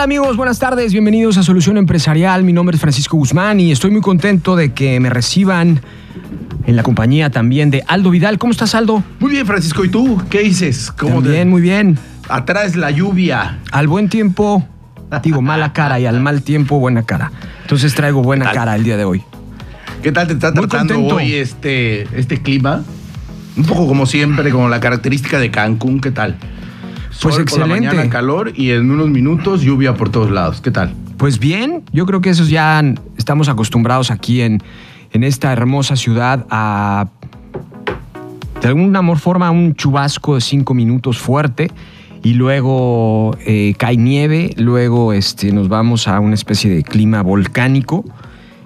tal amigos? Buenas tardes, bienvenidos a Solución Empresarial. Mi nombre es Francisco Guzmán y estoy muy contento de que me reciban en la compañía también de Aldo Vidal. ¿Cómo estás, Aldo? Muy bien, Francisco. ¿Y tú? ¿Qué dices? ¿Cómo bien, muy bien. Atrás la lluvia. Al buen tiempo, digo mala cara y al mal tiempo, buena cara. Entonces traigo buena cara el día de hoy. ¿Qué tal te está tratando hoy este, este clima? Un poco como siempre, como la característica de Cancún. ¿Qué tal? Pues excelente. Por la mañana calor y en unos minutos lluvia por todos lados. ¿Qué tal? Pues bien, yo creo que esos ya estamos acostumbrados aquí en, en esta hermosa ciudad a de alguna forma un chubasco de cinco minutos fuerte y luego eh, cae nieve, luego este, nos vamos a una especie de clima volcánico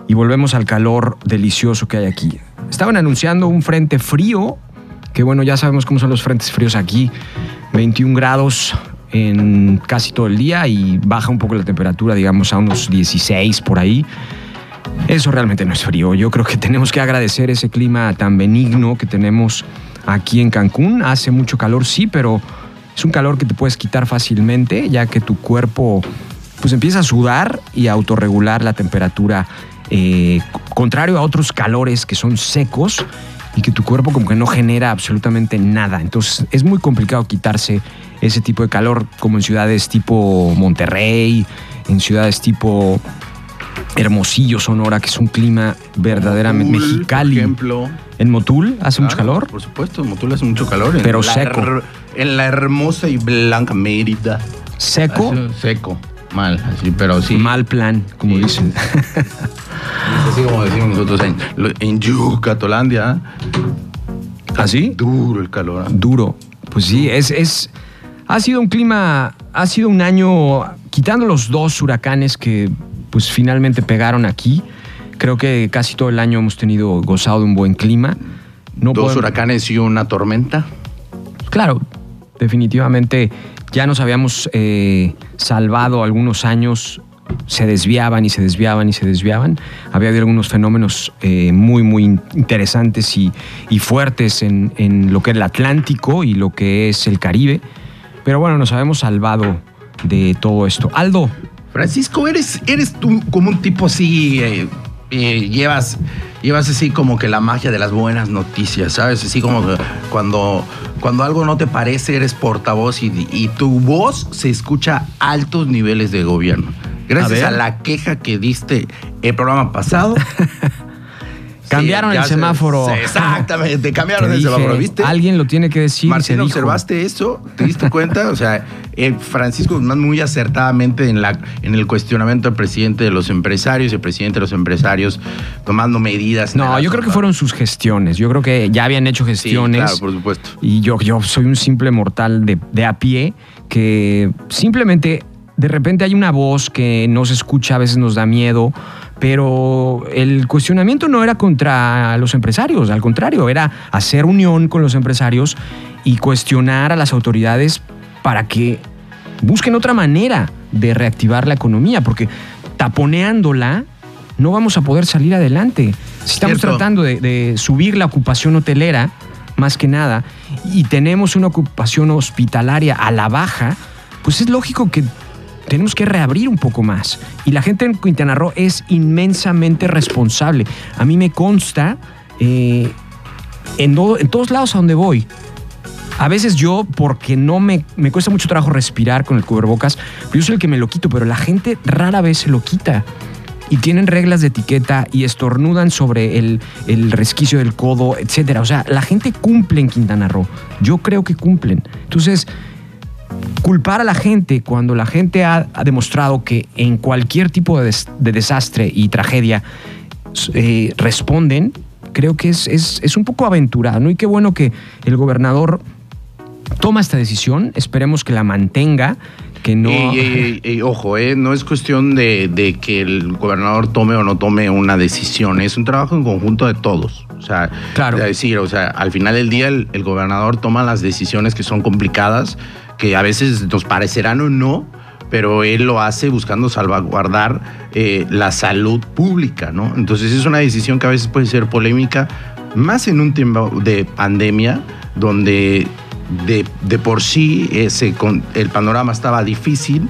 y volvemos al calor delicioso que hay aquí. Estaban anunciando un frente frío, que bueno, ya sabemos cómo son los frentes fríos aquí, 21 grados en casi todo el día y baja un poco la temperatura, digamos, a unos 16 por ahí. Eso realmente no es frío. Yo creo que tenemos que agradecer ese clima tan benigno que tenemos aquí en Cancún. Hace mucho calor, sí, pero es un calor que te puedes quitar fácilmente, ya que tu cuerpo pues empieza a sudar y a autorregular la temperatura, eh, contrario a otros calores que son secos y que tu cuerpo como que no genera absolutamente nada. Entonces es muy complicado quitarse ese tipo de calor como en ciudades tipo Monterrey, en ciudades tipo Hermosillo, Sonora, que es un clima verdaderamente mexicali. Por ejemplo. ¿En Motul hace mucho calor? Por supuesto, en Motul hace mucho calor. Pero seco. en la hermosa y blanca Mérida. ¿Seco? seco, mal, así, pero sí. Mal plan, como dicen. así como decimos nosotros en, en Yucatolandia. ¿Así? ¿Ah, Duro el calor. ¿ah? Duro. Pues sí, es, es. Ha sido un clima. Ha sido un año. Quitando los dos huracanes que pues finalmente pegaron aquí. Creo que casi todo el año hemos tenido gozado de un buen clima. No Dos huracanes y una tormenta. Claro, definitivamente ya nos habíamos eh, salvado algunos años, se desviaban y se desviaban y se desviaban. Había habido algunos fenómenos eh, muy, muy interesantes y, y fuertes en, en, lo que es el Atlántico y lo que es el Caribe. Pero bueno, nos habíamos salvado de todo esto. Aldo, Francisco, eres, eres tú como un tipo así, eh, llevas, llevas así como que la magia de las buenas noticias, ¿sabes? Así como cuando, cuando algo no te parece, eres portavoz y, tu voz se escucha a altos niveles de gobierno. Gracias a, a la queja que diste el programa pasado. Cambiaron el semáforo. exactamente, cambiaron el semáforo, ¿viste? Alguien lo tiene que decir. Martín, ¿observaste eso? ¿Te diste cuenta? O sea, eh, Francisco Guzmán muy acertadamente en, la, en el cuestionamiento del presidente de los empresarios, el presidente de los empresarios tomando medidas. No, yo creo que fueron sus gestiones. Yo creo que ya habían hecho gestiones. claro, por supuesto. Y yo, yo soy un simple mortal de, de a pie que simplemente de repente hay una voz que no se escucha, a veces nos da miedo pero el cuestionamiento no era contra los empresarios, al contrario, era hacer unión con los empresarios y cuestionar a las autoridades para que busquen otra manera de reactivar la economía, porque taponeándola no vamos a poder salir adelante. Si estamos tratando de, de subir la ocupación hotelera, más que nada, y tenemos una ocupación hospitalaria a la baja, pues es lógico que tenemos que reabrir un poco más. Y la gente en Quintana Roo es inmensamente responsable. A mí me consta eh, en, en, todos lados a donde voy. A veces yo, porque no me, me cuesta mucho trabajo respirar con el cubrebocas, yo soy el que me lo quito, pero la gente rara vez se lo quita. Y tienen reglas de etiqueta y estornudan sobre el, el resquicio del codo, etc. O sea, la gente cumple en Quintana Roo. Yo creo que cumplen. Entonces, culpar a la gente cuando la gente ha, demostrado que en cualquier tipo de, desastre y tragedia eh, responden, creo que es, es, un poco aventurado, ¿no? Y qué bueno que el gobernador toma esta decisión, esperemos que la mantenga. Que no... Ojo, eh, no es cuestión de, que el gobernador tome o no tome una decisión, es un trabajo en conjunto de todos. O sea, claro. decir, o sea, al final del día el, el gobernador toma las decisiones que son complicadas, que a veces nos parecerán o no, pero él lo hace buscando salvaguardar eh, la salud pública, ¿no? Entonces es una decisión que a veces puede ser polémica, más en un tiempo de pandemia, donde de, de por sí ese, el panorama estaba difícil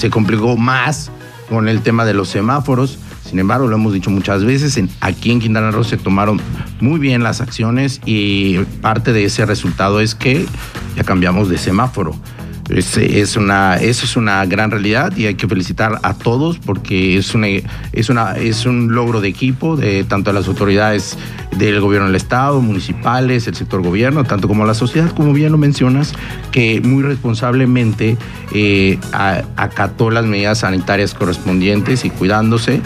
se complicó más con el tema de los semáforos. Sin embargo, lo hemos dicho muchas veces, aquí en Quintana Roo se tomaron muy bien las acciones y parte de ese resultado es que ya cambiamos de semáforo. Es, es, una, eso es una gran realidad y hay que felicitar a todos porque es, una, es, una, es un logro de equipo de tanto las autoridades del gobierno del Estado, municipales, el sector gobierno, tanto como la sociedad, como bien lo mencionas, que muy responsablemente eh, acató las medidas sanitarias correspondientes y cuidándose.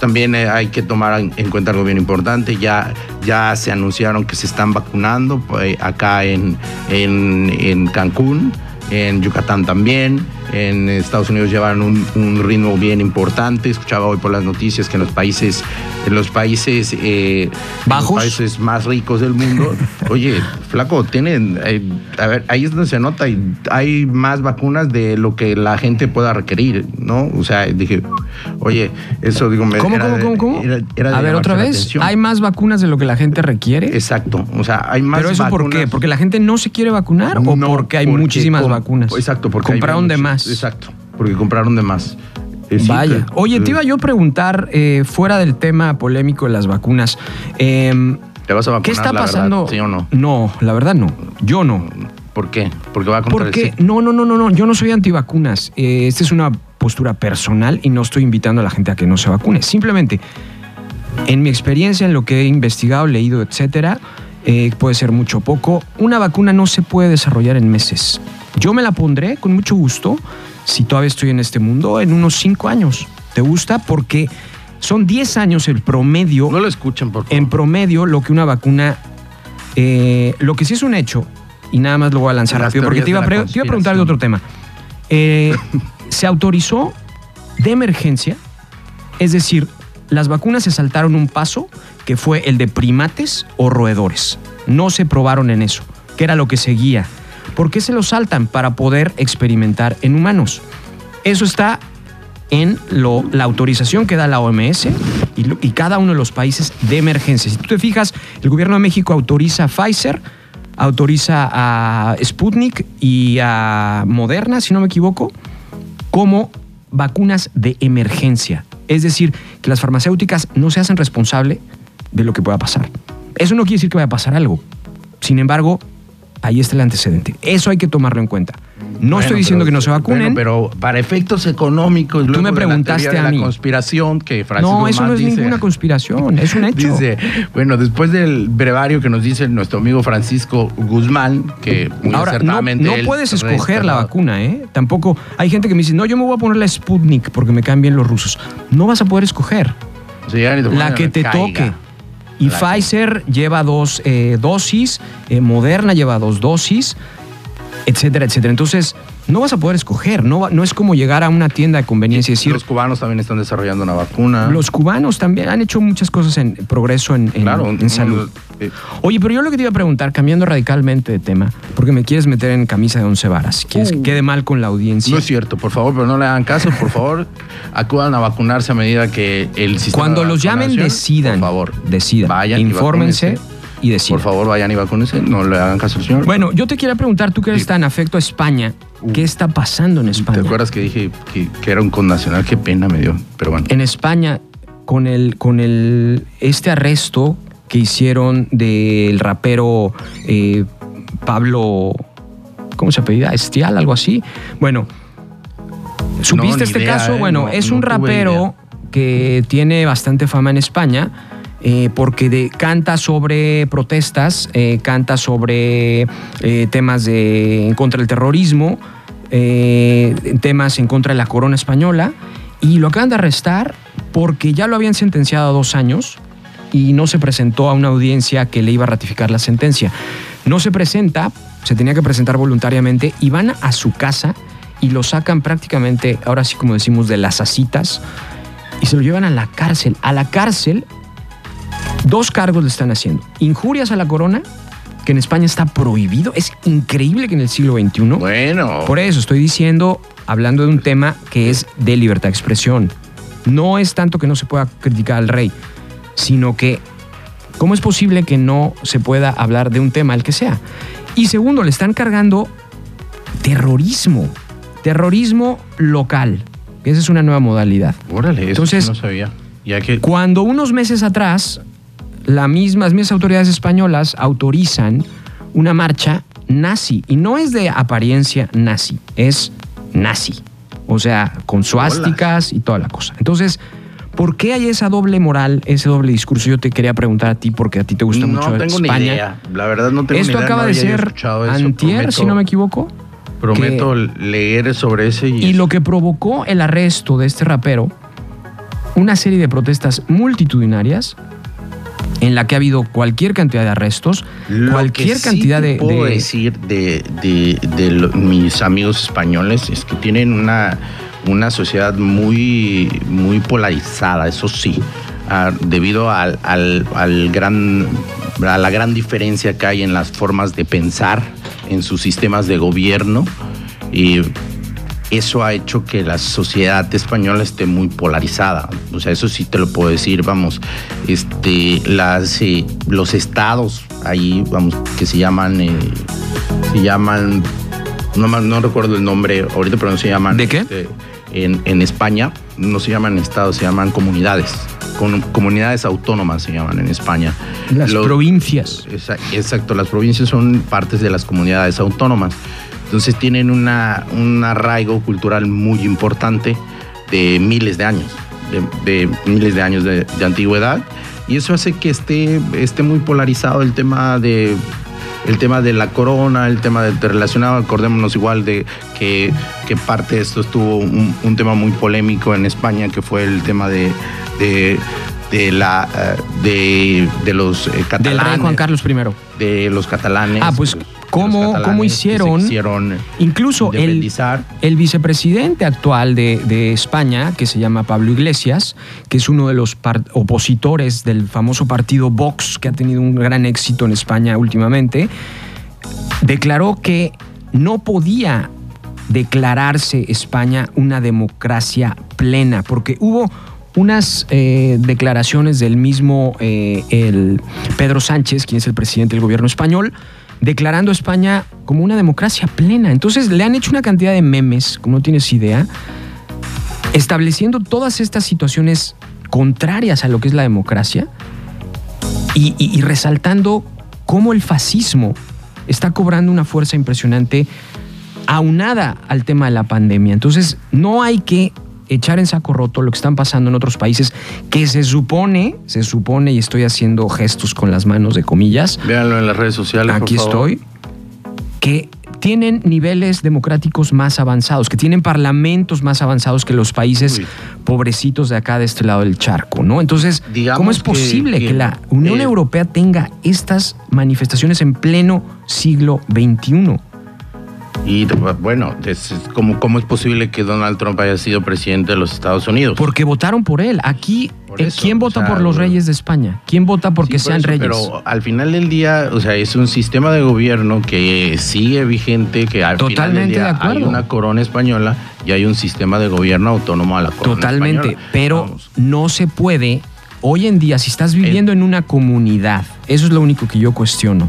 También eh, hay que tomar en cuenta algo bien importante, ya, ya se anunciaron que se están vacunando pues, acá en, en, en Cancún en Yucatán también, en Estados Unidos llevan un, un, ritmo bien importante. Escuchaba hoy por las noticias que en los países, en los países eh, bajos, los países más ricos del mundo, oye, flaco, tienen, eh, a ver, ahí es donde se nota, hay más vacunas de lo que la gente pueda requerir, ¿no? O sea, dije, oye, eso digo, me, ¿Cómo, era, cómo, cómo, Era, era a ver, otra vez, ¿hay más vacunas de lo que la gente requiere? Exacto, o sea, hay más ¿Pero eso vacunas. por qué? ¿Porque la gente no se quiere vacunar o No, porque hay porque muchísimas vacunas? Exacto, porque Compraron de mucho- más. Exacto, porque compraron de más. Eh, sí, Vaya. Oye, te iba yo a preguntar, eh, fuera del tema polémico de las vacunas, em, ¿Te vas a vacunar, ¿qué está verdad, pasando? ¿Sí o no? No, la verdad no. Yo no. ¿Por qué? Porque va a Porque no, no, no, no, no. Yo no soy antivacunas. Eh, esta es una postura personal y no estoy invitando a la gente a que no se vacune. Simplemente, en mi experiencia, en lo que he investigado, leído, etcétera, eh, puede ser mucho o poco. Una vacuna no se puede desarrollar en meses. Yo me la pondré con mucho gusto si todavía estoy en este mundo en unos cinco años. ¿Te gusta? Porque son 10 años el promedio No lo escuchen, por favor. en promedio lo que una vacuna, eh, lo que sí es un hecho, y nada más lo voy a lanzar Las rápido, porque iba, te iba a preguntar de otro tema. Eh, se autorizó de emergencia, es decir, las vacunas se saltaron un paso que fue el de primates o roedores. No se probaron en eso, que era lo que seguía. ¿Por qué se lo saltan? Para poder experimentar en humanos. Eso está en la autorización que da la OMS y, y cada uno de los países de emergencia. Si tú te fijas, el gobierno de México autoriza a Pfizer, autoriza a Sputnik y a Moderna, si no me equivoco, como vacunas de emergencia. Es decir, que las farmacéuticas no se hacen responsable de lo que pueda pasar. Eso no quiere decir que vaya a pasar algo. Sin embargo, ahí está el antecedente. Eso hay que tomarlo en cuenta. No Bueno, estoy diciendo pero- que no se vacunen. bueno, pero para efectos económicos. luego me de la preguntaste a mí. La conspiración que Francisco no, eso no es dice- ninguna conspiración, es un hecho. Dice, bueno, después del brevario que nos dice nuestro amigo Francisco Guzmán, que muy Ahora, no, acertadamente no él puedes escoger la vacuna, ¿eh? Tampoco hay gente que me dice, no, yo me voy a poner la Sputnik porque me caen bien los rusos. No vas a poder escoger la que te caiga. toque. Y Pfizer lleva dos eh, dosis, eh, Moderna lleva dos dosis, etcétera, etcétera. Entonces, no vas a poder escoger. No, no es como llegar a una tienda de conveniencia y decir, Los cubanos también están desarrollando una vacuna. los cubanos también han hecho muchas cosas en progreso en, en- claro, en salud. eh, Oye, pero yo lo que te iba a preguntar, cambiando radicalmente de tema, porque me quieres meter en camisa de once varas, quieres que Uh. quede mal con la audiencia. No es cierto, por favor, pero no le hagan caso, por favor, acudan a vacunarse a medida que el sistema Cuando de los llamen, decidan. Por favor, decidan. vayan infórmense. Y. Por favor, vayan y vacúnense, no le hagan caso al señor. Bueno, yo te quería preguntar, tú que eres Sí. tan afecto a España, Uh. ¿qué está pasando en ¿Te España? acuerdas que dije que, que era un connacional? Qué pena me dio, pero bueno. En España, con el, con el este arresto que hicieron del rapero eh, Pablo, ¿cómo se apellida? Estial, algo así. Bueno, ¿supiste este idea, caso? eh, Bueno, no- es no un rapero idea. que tiene bastante fama en España. Eh, porque canta sobre protestas, eh, canta sobre eh, temas de, en contra del terrorismo, temas en contra de la corona española, y lo acaban de arrestar porque ya lo habían sentenciado a dos años y no se presentó a una audiencia que le iba a ratificar la sentencia. No se presenta, se tenía que presentar voluntariamente y van a su casa y lo sacan prácticamente, ahora sí como decimos, de las asitas y se lo llevan a la cárcel. A la cárcel, dos cargos le están haciendo. Injurias a la corona, que en España está prohibido. Es increíble que en el siglo XXI... Bueno, Por eso estoy diciendo, hablando de un tema que es de libertad de expresión. No es tanto que no se pueda criticar al rey, sino que ¿cómo es posible que no se pueda hablar de un tema, el que sea? Y segundo, le están cargando terrorismo, terrorismo local. que esa es una nueva modalidad. Órale, eso Entonces- no sabía. Ya que Cuando unos meses atrás, las mismas, las mismas autoridades españolas autorizan una marcha nazi, y no es de apariencia nazi, es nazi. O sea, con suásticas y toda la cosa. Entonces, ¿por qué hay esa doble moral, ese doble discurso? Yo te quería preguntar a ti, porque a ti te gusta no mucho tengo España. ni idea. La verdad no tengo Esto ni idea. acaba no de ser antier, Prometo- si no me equivoco. Prometo leer sobre ese y, Y lo que provocó el arresto de este rapero, una serie de protestas multitudinarias en la que ha habido cualquier cantidad de arrestos, Lo cualquier que sí cantidad de, puedo de- decir de, de- de lo- mis amigos españoles es que tienen una, una sociedad muy, muy polarizada, eso sí, ah, debido al, al- al gran, a la gran diferencia que hay en las formas de pensar, en sus sistemas de gobierno. Y eso ha hecho que la sociedad española esté muy polarizada. O sea, eso sí te lo puedo decir, vamos, este, las, eh, los estados ahí, vamos, que se llaman, eh, se llaman, no, no recuerdo el nombre ahorita, pero no se llaman. ¿De qué? este, en, en España no se llaman estados, se llaman comunidades. Con- comunidades autónomas se llaman en España. las Los- provincias. Exa- Exacto, las provincias son partes de las comunidades autónomas. Entonces tienen una, un arraigo cultural muy importante de miles de años, de, de miles de años de, de antigüedad. Y eso hace que esté, esté muy polarizado el tema de el tema de la corona, el tema de, de relacionado, acordémonos igual de que, que parte de esto estuvo un, un tema muy polémico en España, que fue el tema de, de, de la eh, de, de los eh, Del catalanes rey Juan Carlos I. de los catalanes. Ah, pues, ¿cómo- cómo hicieron? Incluso el, el vicepresidente actual de, de España, que se llama Pablo Iglesias, que es uno de los opositores del famoso partido Vox, que ha tenido un gran éxito en España últimamente, declaró que no podía declararse España una democracia plena, porque hubo unas eh, declaraciones del mismo eh, el Pedro Sánchez, quien es el presidente del gobierno español, declarando España como una democracia plena. Entonces le han hecho una cantidad de memes, como no tienes idea, estableciendo todas estas situaciones contrarias a lo que es la democracia y resaltando cómo el fascismo está cobrando una fuerza impresionante aunada al tema de la pandemia. Entonces, no hay que echar en saco roto lo que están pasando en otros países que se supone, se supone, y estoy haciendo gestos con las manos de comillas, Véanlo en las redes sociales. por aquí favor. estoy, que tienen niveles democráticos más avanzados, que tienen parlamentos más avanzados que los países Uy. pobrecitos de acá de este lado del charco, ¿no? Entonces, Digamos ¿cómo es que- posible que, que, la Unión eh, Europea tenga estas manifestaciones en pleno siglo XXI? Y bueno, es- es como, ¿cómo es posible que Donald Trump haya sido presidente de los Estados Unidos? Porque votaron por él. Aquí, Por eh, eso, ¿quién o vota sea, por los reyes de España? ¿Quién vota porque Sí, por sean eso, reyes? Pero al final del día, o sea, es un sistema de gobierno que sigue vigente, que al final Totalmente del día de acuerdo. hay una corona española y hay un sistema de gobierno autónomo a la corona Totalmente, española. pero Vamos. no se puede. Hoy en día, si estás viviendo en una comunidad, eso es lo único que yo cuestiono.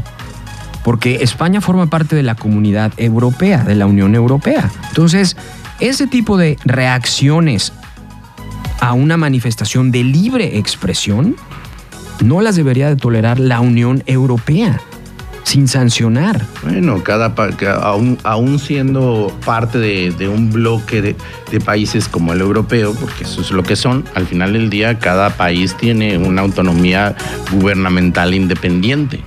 Porque España forma parte de la comunidad europea, de la Unión Europea. Entonces, ese tipo de reacciones a una manifestación de libre expresión no las debería de tolerar la Unión Europea sin sancionar. Bueno, cada aún, siendo parte de, de un bloque de, de países como el europeo, porque eso es lo que son, al final del día cada país tiene una autonomía gubernamental independiente,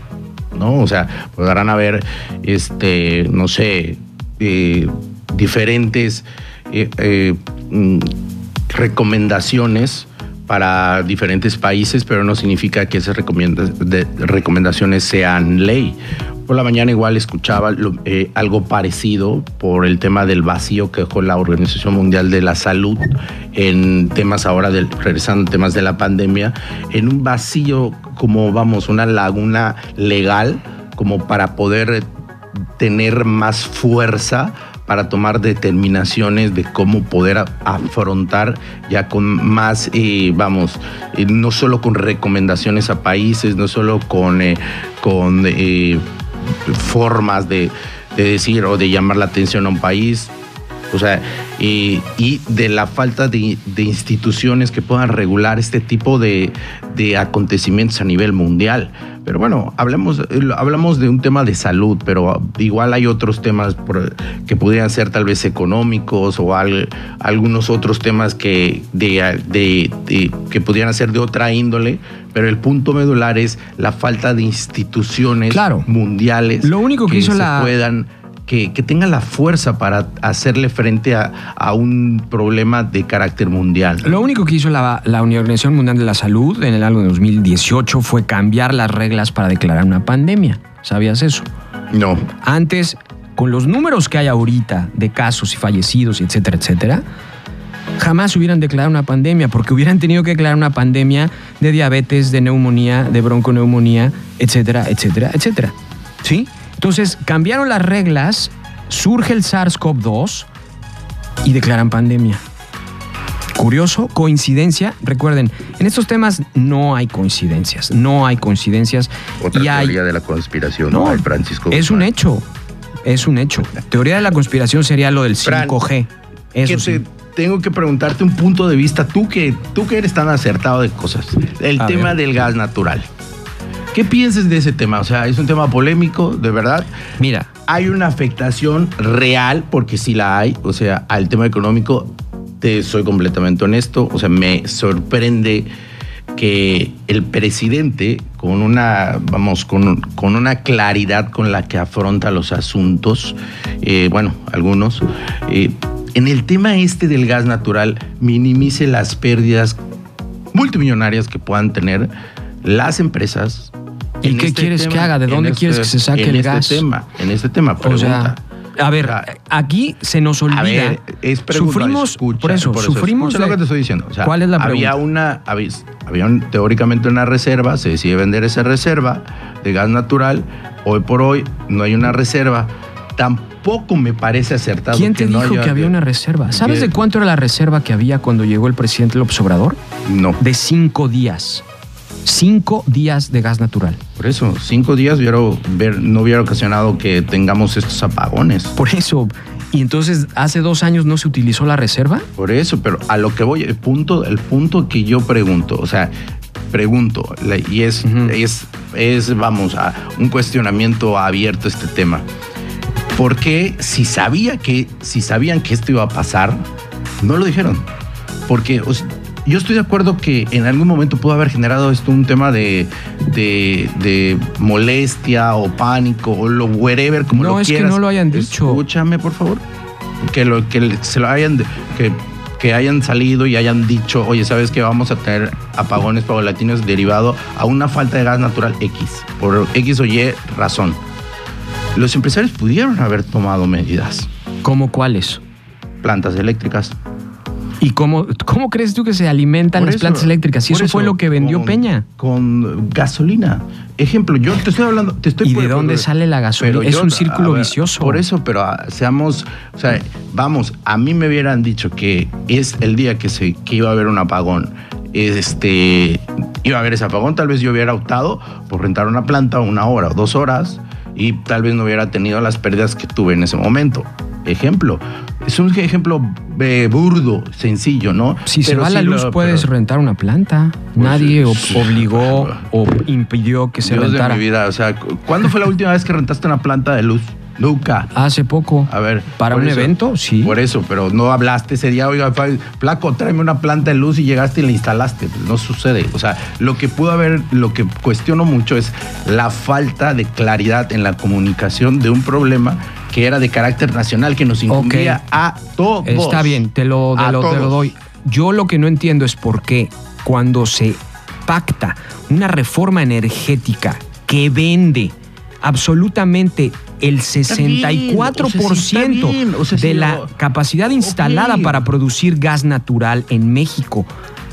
¿no? O sea, podrán haber, este, no sé, eh, diferentes eh, eh, mm, recomendaciones para diferentes países, pero no significa que esas recomendaciones sean ley. Por la mañana igual escuchaba algo parecido por el tema del vacío que dejó la Organización Mundial de la Salud en temas ahora, regresando a temas de la pandemia, en un vacío como, vamos, una laguna legal como para poder tener más fuerza para tomar determinaciones de cómo poder afrontar ya con más, eh, vamos, eh, no solo con recomendaciones a países, no solo con, eh, con formas de decir o de llamar la atención a un país, O sea, y, y de la falta de, de instituciones que puedan regular este tipo de, de acontecimientos a nivel mundial. Pero bueno, hablamos, hablamos de un tema de salud, pero igual hay otros temas por- que pudieran ser tal vez económicos o al- algunos otros temas que, de, de- de- que pudieran ser de otra índole. Pero el punto medular es la falta de instituciones Claro. mundiales Lo único que hizo se la- puedan que, que tengan la fuerza para hacerle frente a, a un problema de carácter mundial. Lo único que hizo la, la Organización Mundial de la Salud en el año de 2018 fue cambiar las reglas para declarar una pandemia. ¿Sabías eso? No. Antes, con los números que hay ahorita de casos y fallecidos, etcétera, etcétera, jamás hubieran declarado una pandemia, porque hubieran tenido que declarar una pandemia de diabetes, de neumonía, de bronconeumonía, etcétera, etcétera, etcétera. ¿Sí? Entonces, cambiaron las reglas, surge el SARS-CoV-2 y declaran pandemia. Curioso, coincidencia. Recuerden, en estos temas no hay coincidencias, no hay coincidencias. Otra y hay, teoría de la conspiración, No, ¿no? Francisco. es un hecho. Es un hecho. Teoría de la conspiración sería lo del Fran, 5G. Eso que sí. te- tengo que preguntarte un punto de vista, tú que, tú que eres tan acertado de cosas, el A tema ver. del gas natural. ¿Qué piensas de ese tema? O sea, es un tema polémico, de verdad. Mira, Hay una afectación real, porque sí la hay, o sea, al tema económico, te soy completamente honesto, o sea, me sorprende que el presidente, con una, vamos, con, con una claridad con la que afronta los asuntos, eh, bueno, algunos, eh, en el tema este del gas natural, minimice las pérdidas multimillonarias que puedan tener las empresas. ¿Y en qué este quieres que haga? ¿De dónde quieres que se saque en el este gas? Tema, en este tema, o pregunta. sea, a ver, aquí se nos olvida. a ver, es pregunta, sufrimos, escucha, por eso, sufrimos. escucha lo que te estoy diciendo. O sea, ¿Cuál es la había pregunta? una, había, había un- teóricamente una reserva, se decide vender esa reserva de gas natural. Hoy por hoy no hay una reserva. Tampoco me parece acertado. ¿Quién te dijo haya- que había una reserva? ¿Sabes de cuánto era la reserva que había cuando llegó el presidente López Obrador? No. De cinco días. Cinco días de gas natural. Por eso, cinco días hubiera, ver- no hubiera ocasionado que tengamos estos apagones. Por eso. Y entonces, hace dos años no se utilizó la reserva. Por eso, pero a lo que voy, el punto, el punto que yo pregunto, o sea, pregunto, y es, es, es, vamos, a un cuestionamiento abierto a este tema. ¿Por qué si sabía que, si sabían que esto iba a pasar, no lo dijeron? Porque o sea, yo estoy de acuerdo que en algún momento pudo haber generado esto un tema de, de, de molestia o pánico o lo wherever, como No, lo es que quieras. no lo hayan dicho. Escúchame, por favor. Que, lo, que se lo hayan, que, que hayan salido y hayan dicho, oye, ¿sabes que vamos a tener apagones paulatinos derivado a una falta de gas natural X? Por X o Y razón. Los empresarios pudieron haber tomado medidas. ¿Cómo cuáles? Plantas eléctricas. ¿Y cómo, cómo crees tú que se alimentan Por las eso- plantas eléctricas? Si eso, fue lo que vendió con- Peña. Con gasolina. Ejemplo, yo te estoy hablando, te estoy ¿Y de dónde por- sale la gasolina? Es yo- un círculo ver, vicioso. Por eso, pero ah, seamos, o sea, vamos, a mí me hubieran dicho que es el día que se que iba a haber un apagón. Este iba a haber ese apagón, tal vez yo hubiera optado por rentar una planta una hora o dos horas y tal vez no hubiera tenido las pérdidas que tuve en ese momento. Ejemplo, es un ejemplo eh, burdo, sencillo, ¿no? Si se va sí la luz, lo- puedes pero- rentar una planta. Pues, Nadie sí, obligó o impidió que se Dios rentara. de mi vida, o sea, cu- ¿cuándo fue la última vez que rentaste una planta de luz? Nunca. Hace poco. A ver. ¿Para un eso- evento? Sí. Por eso, pero no hablaste ese día, oiga, flaco, tráeme una planta de luz y llegaste y la instalaste. Pues no sucede. O sea, lo que pudo haber, lo que cuestiono mucho es la falta de claridad en la comunicación de un problema que era de carácter nacional, que nos incumbía a todos. Está bien, te lo, te lo- te lo doy. Yo lo que no entiendo es por qué cuando se pacta una reforma energética que vende absolutamente el bien, o sea, sí, está 64% bien, o sea, sí, de la capacidad instalada para producir gas natural en México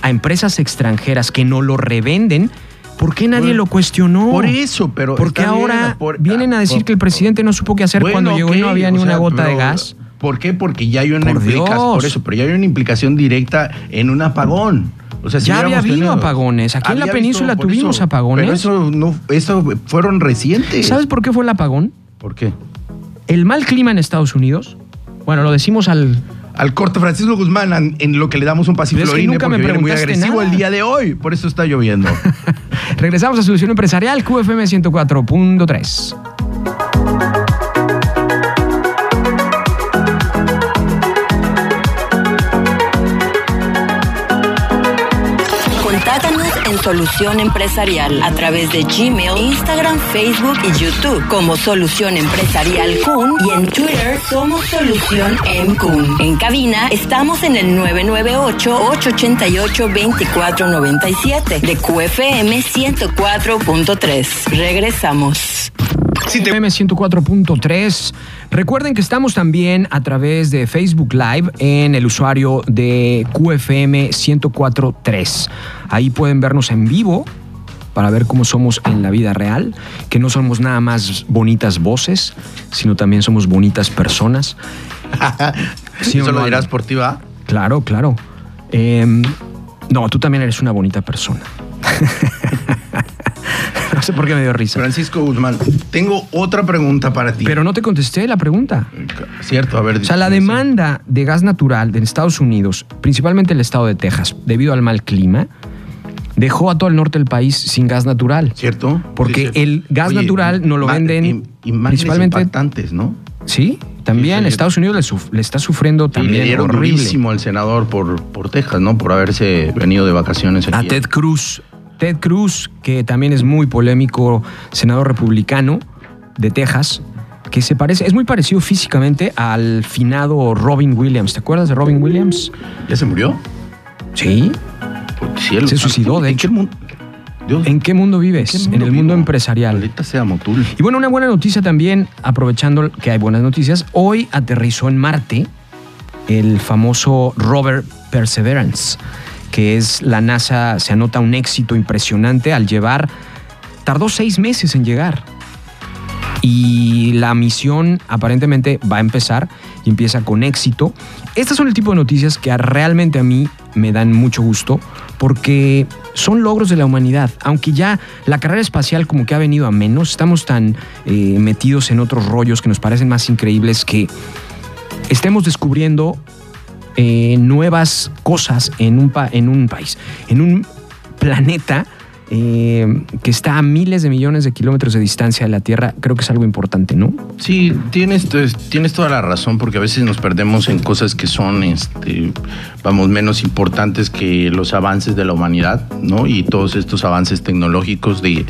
a empresas extranjeras que no lo revenden, ¿por qué nadie lo cuestionó? Por eso, pero. Porque bien, ahora por- vienen a decir por- que el presidente no supo qué hacer Bueno, cuando llegó y no había ni una sea, gota de gas. ¿Por qué? Porque ya hay una Por implicación. Por eso, pero ya hay una implicación directa en un apagón. O sea, si Ya había habido tenido- apagones. Aquí en la península tuvimos eso, apagones. Pero eso no, eso fueron recientes. ¿Sabes por qué fue el apagón? por qué? El mal clima en Estados Unidos. Bueno, lo decimos al. Al corte Francisco Guzmán, en, en lo que le damos un Pero es que nunca me viene muy agresivo nada. el día de hoy, por eso está lloviendo. Regresamos a Solución Empresarial, QFM 104.3. Solución Empresarial a través de Gmail, Instagram, Facebook y YouTube como Solución Empresarial Kun y en Twitter somos Solución M Kun. En cabina estamos en el 998-888-2497 de QFM 104.3. Regresamos. QFM 104.3. Recuerden que estamos también a través de Facebook Live en el usuario de QFM 104.3. Ahí pueden vernos en vivo para ver cómo somos en la vida real, que no somos nada más bonitas voces, sino también somos bonitas personas. Sí eso no, lo dirás por ti, ¿va? Claro, claro. Em, no, tú también eres una bonita persona. no sé por qué me dio risa. Francisco Guzmán, tengo otra pregunta para ti. Pero no te contesté la pregunta. Cierto, a ver. O sea, la demanda de gas natural de Estados Unidos, principalmente el estado de Texas, debido al mal clima, dejó a todo el norte del país sin gas natural. ¿Cierto? Porque Sí, el gas natural no lo venden principalmente- impactantes, ¿no? Sí, también Sí, sí. Estados Unidos le, suf- le está sufriendo Y también le dieron horrible. durísimo al senador por, por Texas, ¿no? Por haberse venido de vacaciones A aquí. Ted Cruz. Ted Cruz, que también es muy polémico, senador republicano de Texas, que se parece, es muy parecido físicamente al finado Robin Williams. ¿Te acuerdas de Robin Williams? ¿Ya se murió? Sí. Cielo. Se suicidó, de ¿En hecho. qué mundo? Dios, ¿En qué mundo vives? ¿qué en el mundo empresarial. Maldita sea Motul. Y bueno, una buena noticia también, aprovechando que hay buenas noticias, hoy aterrizó en Marte el famoso rover Perseverance, que es la NASA, se anota un éxito impresionante al llevar, tardó seis meses en llegar. Y la misión aparentemente va a empezar y empieza con éxito. Estas son el tipo de noticias que realmente a mí me dan mucho gusto porque son logros de la humanidad. Aunque ya la carrera espacial como que ha venido a menos, estamos tan eh, metidos en otros rollos que nos parecen más increíbles que estemos descubriendo eh, nuevas cosas en un, pa- en un país, en un planeta eh, que está a miles de millones de kilómetros de distancia de la Tierra, creo que es algo importante, ¿no? Sí, tienes, tienes toda la razón, porque a veces nos perdemos en cosas que son, este, vamos, menos importantes que los avances de la humanidad, ¿no? Y todos estos avances tecnológicos de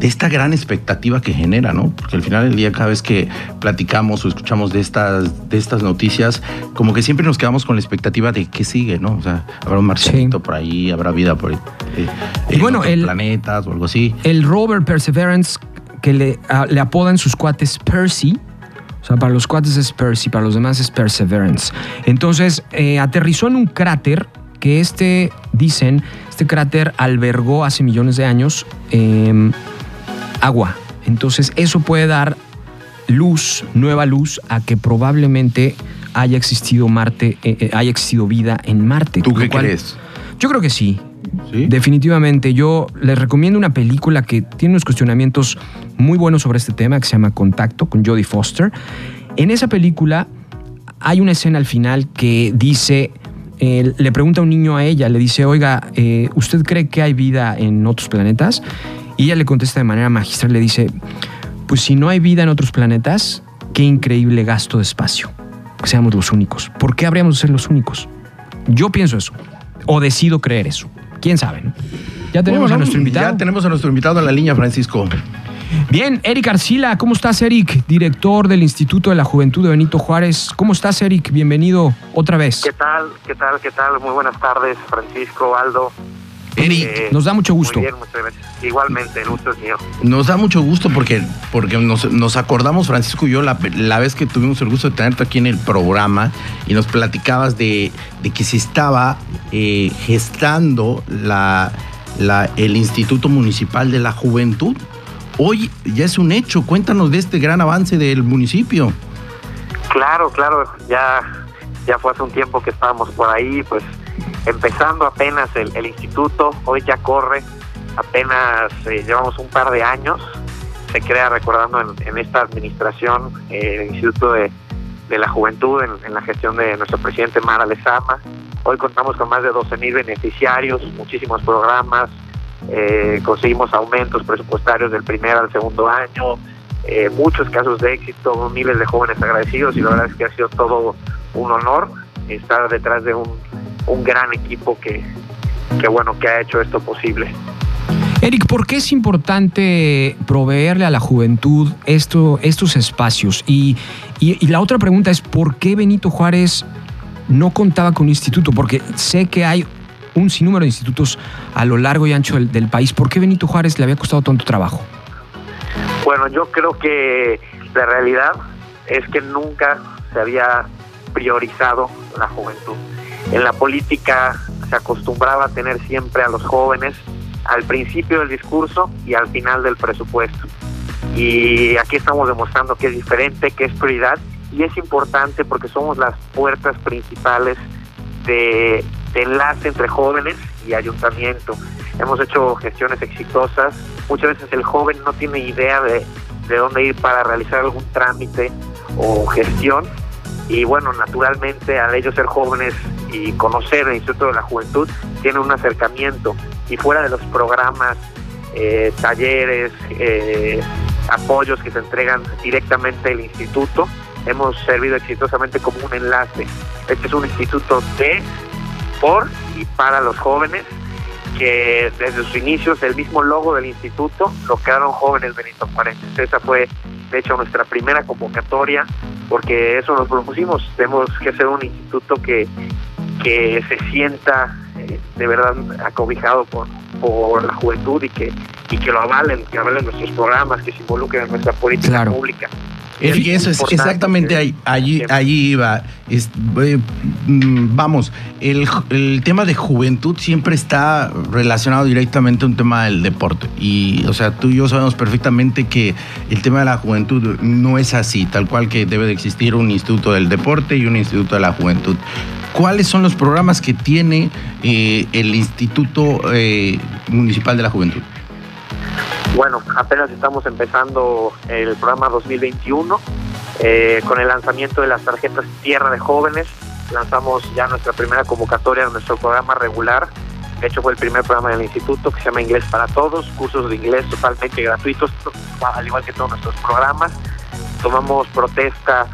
esta gran expectativa que genera, ¿no? Porque al final del día, cada vez que platicamos o escuchamos de estas, de estas noticias, como que siempre nos quedamos con la expectativa de qué sigue, ¿no? O sea, habrá un marcianito Sí. por ahí, habrá vida por ahí, eh, Y en bueno, el- planetas o algo así. El rover Perseverance, que le, a- le apodan sus cuates Percy, o sea, para los cuates es Percy, para los demás es Perseverance. Entonces, eh, aterrizó en un cráter que este, dicen, este cráter albergó hace millones de años eh, agua. Entonces, eso puede dar luz, nueva luz, a que probablemente haya existido Marte, eh, eh, haya existido vida en Marte. ¿Tú qué cual- crees? Yo creo que sí. ¿Sí? Definitivamente, yo les recomiendo una película que tiene unos cuestionamientos muy buenos sobre este tema, que se llama Contacto, con Jodie Foster. En esa película hay una escena al final que dice, eh, le pregunta a un niño a ella, le dice, oiga, eh, ¿usted cree que hay vida en otros planetas? Y ella le contesta de manera magistral, le dice, pues si no hay vida en otros planetas, qué increíble gasto de espacio, que seamos los únicos. ¿Por qué habríamos de ser los únicos? Yo pienso eso, o decido creer eso. ¿Quién sabe? no? Ya tenemos Bueno, a nuestro invitado. Ya tenemos a nuestro invitado en la línea, Francisco. Bien, Eric Arcila, ¿cómo estás, Eric? Director del Instituto de la Juventud de Benito Juárez. ¿Cómo estás, Eric? Bienvenido otra vez. ¿Qué tal? ¿Qué tal? ¿Qué tal? Muy buenas tardes, Francisco, Aldo. Eric, Eh, Nos da mucho gusto. Muy bien, muchas gracias. Igualmente, el gusto es mío. nos da mucho gusto porque, porque nos, nos acordamos, Francisco y yo, la, la vez que tuvimos el gusto de tenerte aquí en el programa y nos platicabas de, de que se estaba eh, gestando la, la- el Instituto Municipal de la Juventud. Hoy ya es un hecho. Cuéntanos de este gran avance del municipio. Claro, claro, ya, ya fue hace un tiempo que estábamos por ahí, pues empezando apenas el, instituto, hoy ya corre, apenas eh, llevamos un par de años se crea recordando en, esta administración el Instituto de, la Juventud en, la gestión de nuestro presidente Mara Lezama. Hoy contamos con más de 12 mil beneficiarios, muchísimos programas, eh, conseguimos aumentos presupuestarios del primer al segundo año, eh, muchos casos de éxito, miles de jóvenes agradecidos y la verdad es que ha sido todo un honor estar detrás de un, un gran equipo que, que, bueno, que ha hecho esto posible. Eric, ¿por qué es importante proveerle a la juventud esto, estos espacios? Y, y, la otra pregunta es, ¿por qué Benito Juárez no contaba con un instituto? Porque sé que hay un sinnúmero de institutos a lo largo y ancho del, del país. ¿Por qué Benito Juárez le había costado tanto trabajo? Bueno, yo creo que la realidad es que nunca se había priorizado la juventud. En la política se acostumbraba a tener siempre a los jóvenes al principio del discurso y al final del presupuesto. Y aquí estamos demostrando que es diferente, que es prioridad y es importante porque somos las puertas principales de, enlace entre jóvenes y ayuntamiento. Hemos hecho gestiones exitosas. Muchas veces el joven no tiene idea de, de dónde ir para realizar algún trámite o gestión. Y bueno, naturalmente al ellos ser jóvenes y conocer el Instituto de la Juventud, tiene un acercamiento y fuera de los programas, eh, talleres, eh, apoyos que se entregan directamente del instituto, hemos servido exitosamente como un enlace. Este es un instituto de, por y para los jóvenes que desde sus inicios el mismo logo del instituto lo crearon jóvenes Benito Juárez. Esa fue de hecho nuestra primera convocatoria porque eso nos propusimos. Tenemos que ser un instituto que, que se sienta eh, de verdad acobijado por, por la juventud y que, y que lo avalen, que avalen nuestros programas, que se involucren en nuestra política pública. Es, eso es exactamente ahí, allí, allí iba. Eh, mm, vamos, el, el, tema de juventud siempre está relacionado directamente a un tema del deporte. Y, o sea, tú y yo sabemos perfectamente que el tema de la juventud no es así, tal cual que debe de existir un instituto del deporte y un instituto de la juventud. ¿Cuáles son los programas que tiene eh, el Instituto eh, Municipal de la Juventud? Bueno, apenas estamos empezando el programa 2021 eh, con el lanzamiento de las tarjetas Tierra de Jóvenes. Lanzamos ya nuestra primera convocatoria en nuestro programa regular. De hecho, fue el primer programa del instituto que se llama Inglés para Todos, cursos de inglés totalmente gratuitos, al igual que todos nuestros programas. Tomamos protesta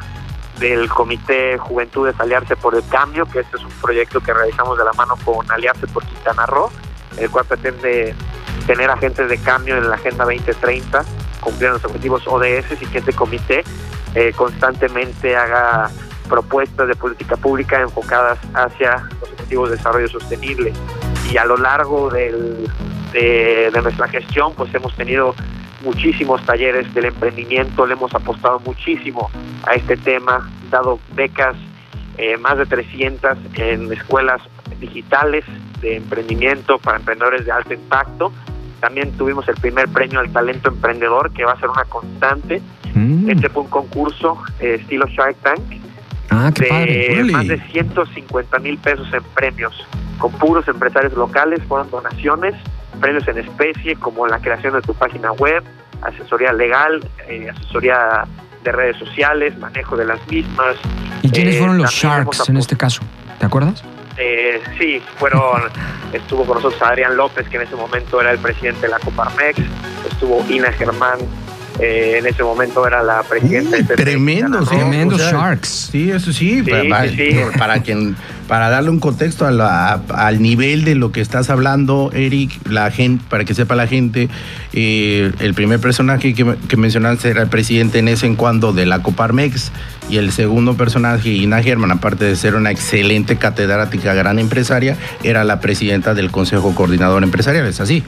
del Comité Juventudes Aliarse por el Cambio, que este es un proyecto que realizamos de la mano con Aliarse por Quintana Roo, el cual pretende tener agentes de cambio en la Agenda 2030, cumplir los objetivos ODS y que este comité eh, constantemente haga propuestas de política pública enfocadas hacia los objetivos de desarrollo sostenible. Y a lo largo del, de, de nuestra gestión, pues hemos tenido muchísimos talleres del emprendimiento, le hemos apostado muchísimo a este tema, dado becas, eh, más de 300 en escuelas digitales de emprendimiento para emprendedores de alto impacto también tuvimos el primer premio al talento emprendedor, que va a ser una constante. Mm. Este fue un concurso eh, estilo Shark Tank. Ah, de más de 150 mil pesos en premios, con puros empresarios locales, fueron donaciones, premios en especie, como la creación de tu página web, asesoría legal, eh, asesoría de redes sociales, manejo de las mismas. ¿Y quiénes fueron los Sharks en este caso? ¿Te acuerdas? Eh, sí, fueron, estuvo con nosotros Adrián López, que en ese momento era el presidente de la Coparmex, estuvo Ina Germán, eh, en ese momento era la presidenta de Tremendo, tremendo Sharks. Sí, eso sí, para, quien, para darle un contexto al nivel de lo que estás hablando, Eric, la gente, para que sepa la gente, eh, el primer personaje que, que, mencionaste era el presidente en ese en cuando de la Coparmex y el segundo personaje, Ina Germán, aparte de ser una excelente catedrática, gran empresaria, era la presidenta del Consejo Coordinador Empresarial, ¿es así?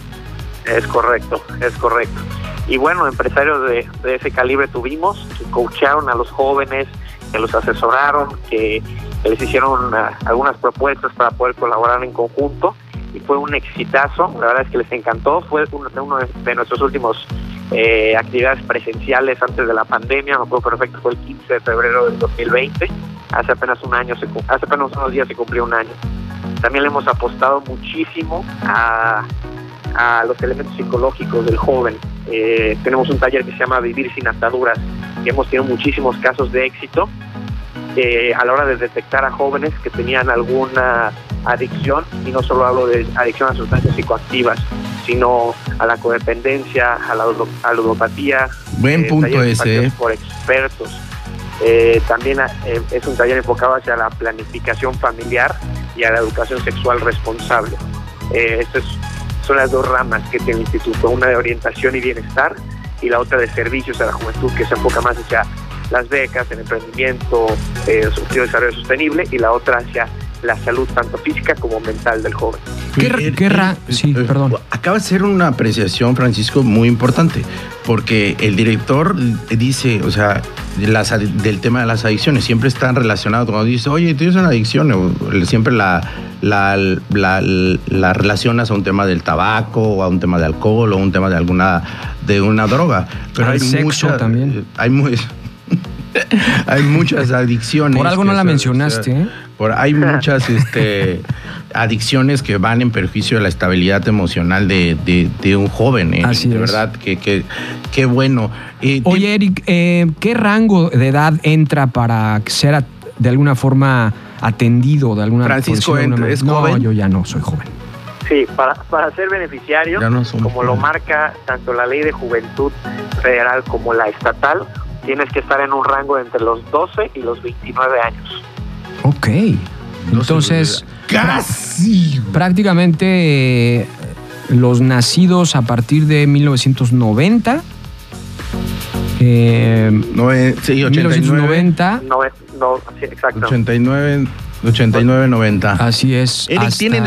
Es correcto, es correcto. Y bueno, empresarios de, ese calibre tuvimos que coacharon a los jóvenes, que los asesoraron, que, les hicieron ah, algunas propuestas para poder colaborar en conjunto y fue un exitazo, la verdad es que les encantó, fue uno, de, de nuestros últimos eh, actividades presenciales antes de la pandemia, me acuerdo perfecto, fue el 15 de febrero del 2020, hace apenas un año, hace apenas unos días se cumplió un año. También le hemos apostado muchísimo a, a los elementos psicológicos del joven. Eh, tenemos un taller que se llama Vivir sin ataduras, y hemos tenido muchísimos casos de éxito eh, a la hora de detectar a jóvenes que tenían alguna adicción, y no solo hablo de adicción a sustancias psicoactivas, sino a la codependencia, a la, a ludopatía. Buen eh, punto ese. Por expertos. Eh, también es un taller enfocado hacia la planificación familiar y a la educación sexual responsable. estas son las dos ramas que tiene el instituto, una de orientación y bienestar y la otra de servicios a la juventud que se enfoca más hacia las becas, el emprendimiento, eh, el desarrollo sostenible y la otra hacia la salud tanto física como mental del joven. ¿Qué, sí, perdón. Acaba de ser una apreciación, Francisco, muy importante, porque el director dice, o sea, del tema de las adicciones, siempre están relacionados, cuando dice, oye, tienes una adicción, siempre la, la, la, relacionas a un tema del tabaco, o a un tema de alcohol, o a un tema de alguna de una droga. Pero hay sexo también. Hay muy, hay muchas adicciones. Por algo no la mencionaste. ¿eh? por, hay muchas este, adicciones que van en perjuicio de la estabilidad emocional de, un joven. ¿eh? Así de verdad, que, que, bueno. Oye, Eric, eh, ¿qué rango de edad entra para ser de alguna forma atendido de alguna Francisco ¿es no, joven? yo ya no soy joven. Sí, para, para ser beneficiario, como lo marca tanto la ley de juventud federal como la estatal, tienes que estar en un rango entre los 12 y los 29 años. Ok. Entonces, casi. Prácticamente eh, los nacidos a partir de 1990. Eh, no, sí, 1990. No, no, sí, exacto. 89. 89.90. Así es. Eric, tienen,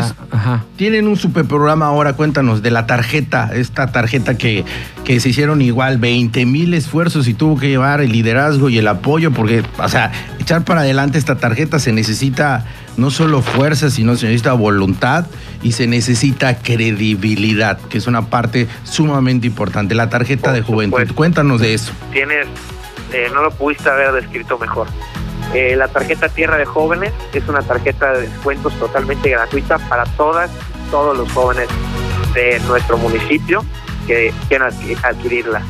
tienen un super programa ahora, cuéntanos, de la tarjeta, esta tarjeta que, que se hicieron igual 20 mil esfuerzos y tuvo que llevar el liderazgo y el apoyo, porque, o sea, echar para adelante esta tarjeta se necesita no solo fuerza, sino se necesita voluntad y se necesita credibilidad, que es una parte sumamente importante. La tarjeta de juventud. Cuéntanos de eso. Tienes, eh, no lo pudiste haber descrito mejor. Eh, la tarjeta Tierra de Jóvenes es una tarjeta de descuentos totalmente gratuita para todas, todos los jóvenes de nuestro municipio que quieran adquirirla.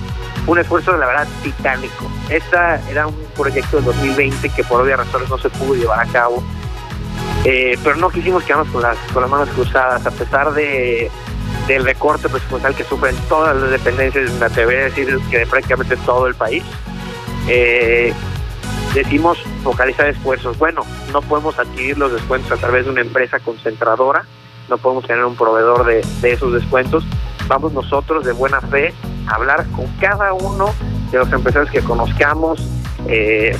Un esfuerzo, de la verdad, titánico. Esta era un proyecto del 2020 que por obvias razones no se pudo llevar a cabo. Eh, pero no quisimos quedarnos con las, con las manos cruzadas, a pesar de, del recorte presupuestal que sufren todas las dependencias, me atrevería a decir que de prácticamente todo el país. Eh, decimos focalizar esfuerzos. Bueno, no podemos adquirir los descuentos a través de una empresa concentradora, no podemos tener un proveedor de, esos descuentos. Vamos nosotros de buena fe a hablar con cada uno de los empresarios que conozcamos, eh,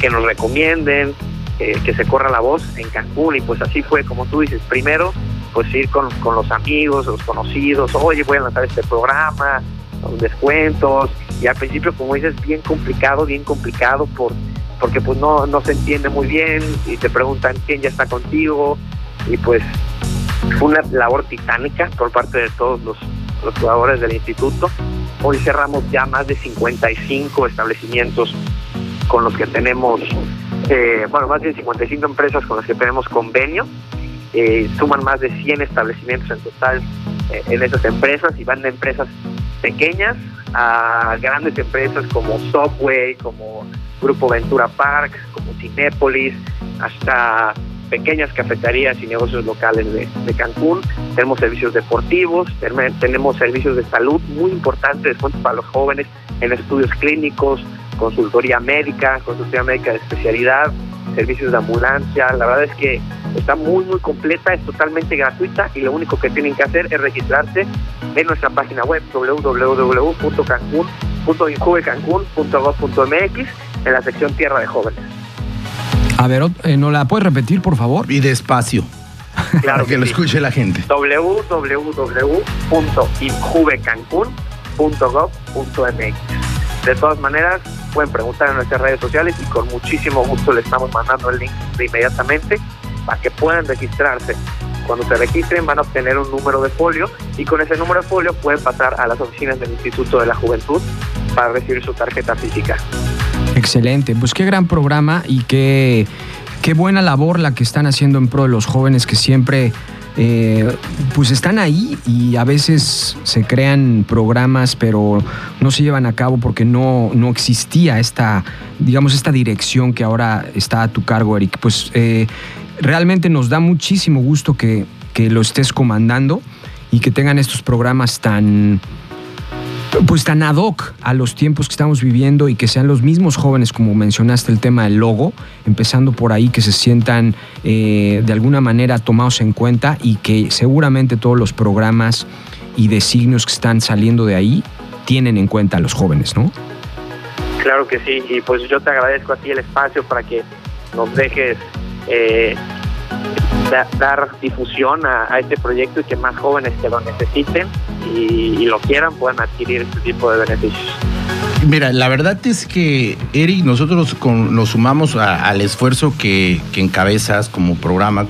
que nos recomienden, eh, que se corra la voz en Cancún. Y pues así fue, como tú dices, primero pues ir con, con los amigos, los conocidos, oye, voy a lanzar este programa, los descuentos, y al principio, como dices, bien complicado, bien complicado por porque pues no, no se entiende muy bien y te preguntan quién ya está contigo y pues fue una labor titánica por parte de todos los, los jugadores del instituto. Hoy cerramos ya más de 55 establecimientos con los que tenemos, eh, bueno, más de 55 empresas con las que tenemos convenio. Eh, suman más de 100 establecimientos en total eh, en esas empresas y van de empresas pequeñas a grandes empresas como Subway, como Grupo Ventura Park, como Cinépolis, hasta pequeñas cafeterías y negocios locales de, Cancún. Tenemos servicios deportivos, tenemos servicios de salud muy importantes, para los jóvenes en estudios clínicos, consultoría médica, consultoría médica de especialidad, servicios de ambulancia. La verdad es que está muy, muy completa, es totalmente gratuita y lo único que tienen que hacer es registrarse en nuestra página web www.cancún.injuvecancún.gov.mx en la sección Tierra de Jóvenes. A ver, eh, ¿no la puedes repetir, por favor? Y despacio. Claro que, lo escuche la gente. www.injuvecancún.gov.mx. De todas maneras, pueden preguntar en nuestras redes sociales y con muchísimo gusto le estamos mandando el link de inmediatamente para que puedan registrarse. Cuando se registren van a obtener un número de folio y con ese número de folio pueden pasar a las oficinas del Instituto de la Juventud para recibir su tarjeta física. Excelente, pues qué gran programa y qué qué buena labor la que están haciendo en pro de los jóvenes que siempre eh, pues están ahí y a veces se crean programas pero no se llevan a cabo porque no, no existía esta, digamos, esta dirección que ahora está a tu cargo, Eric. Pues eh, realmente nos da muchísimo gusto que, que lo estés comandando y que tengan estos programas tan pues tan ad hoc a los tiempos que estamos viviendo y que sean los mismos jóvenes, como mencionaste el tema del logo, empezando por ahí, que se sientan eh, de alguna manera tomados en cuenta y que seguramente todos los programas y designios que están saliendo de ahí tienen en cuenta a los jóvenes, ¿no? Claro que sí, y pues yo te agradezco a ti el espacio para que nos dejes eh, dar difusión a, este proyecto y que más jóvenes que lo necesiten y, lo quieran puedan adquirir este tipo de beneficios. Mira, la verdad es que, Eric, nosotros nos sumamos al esfuerzo que, encabezas como programa,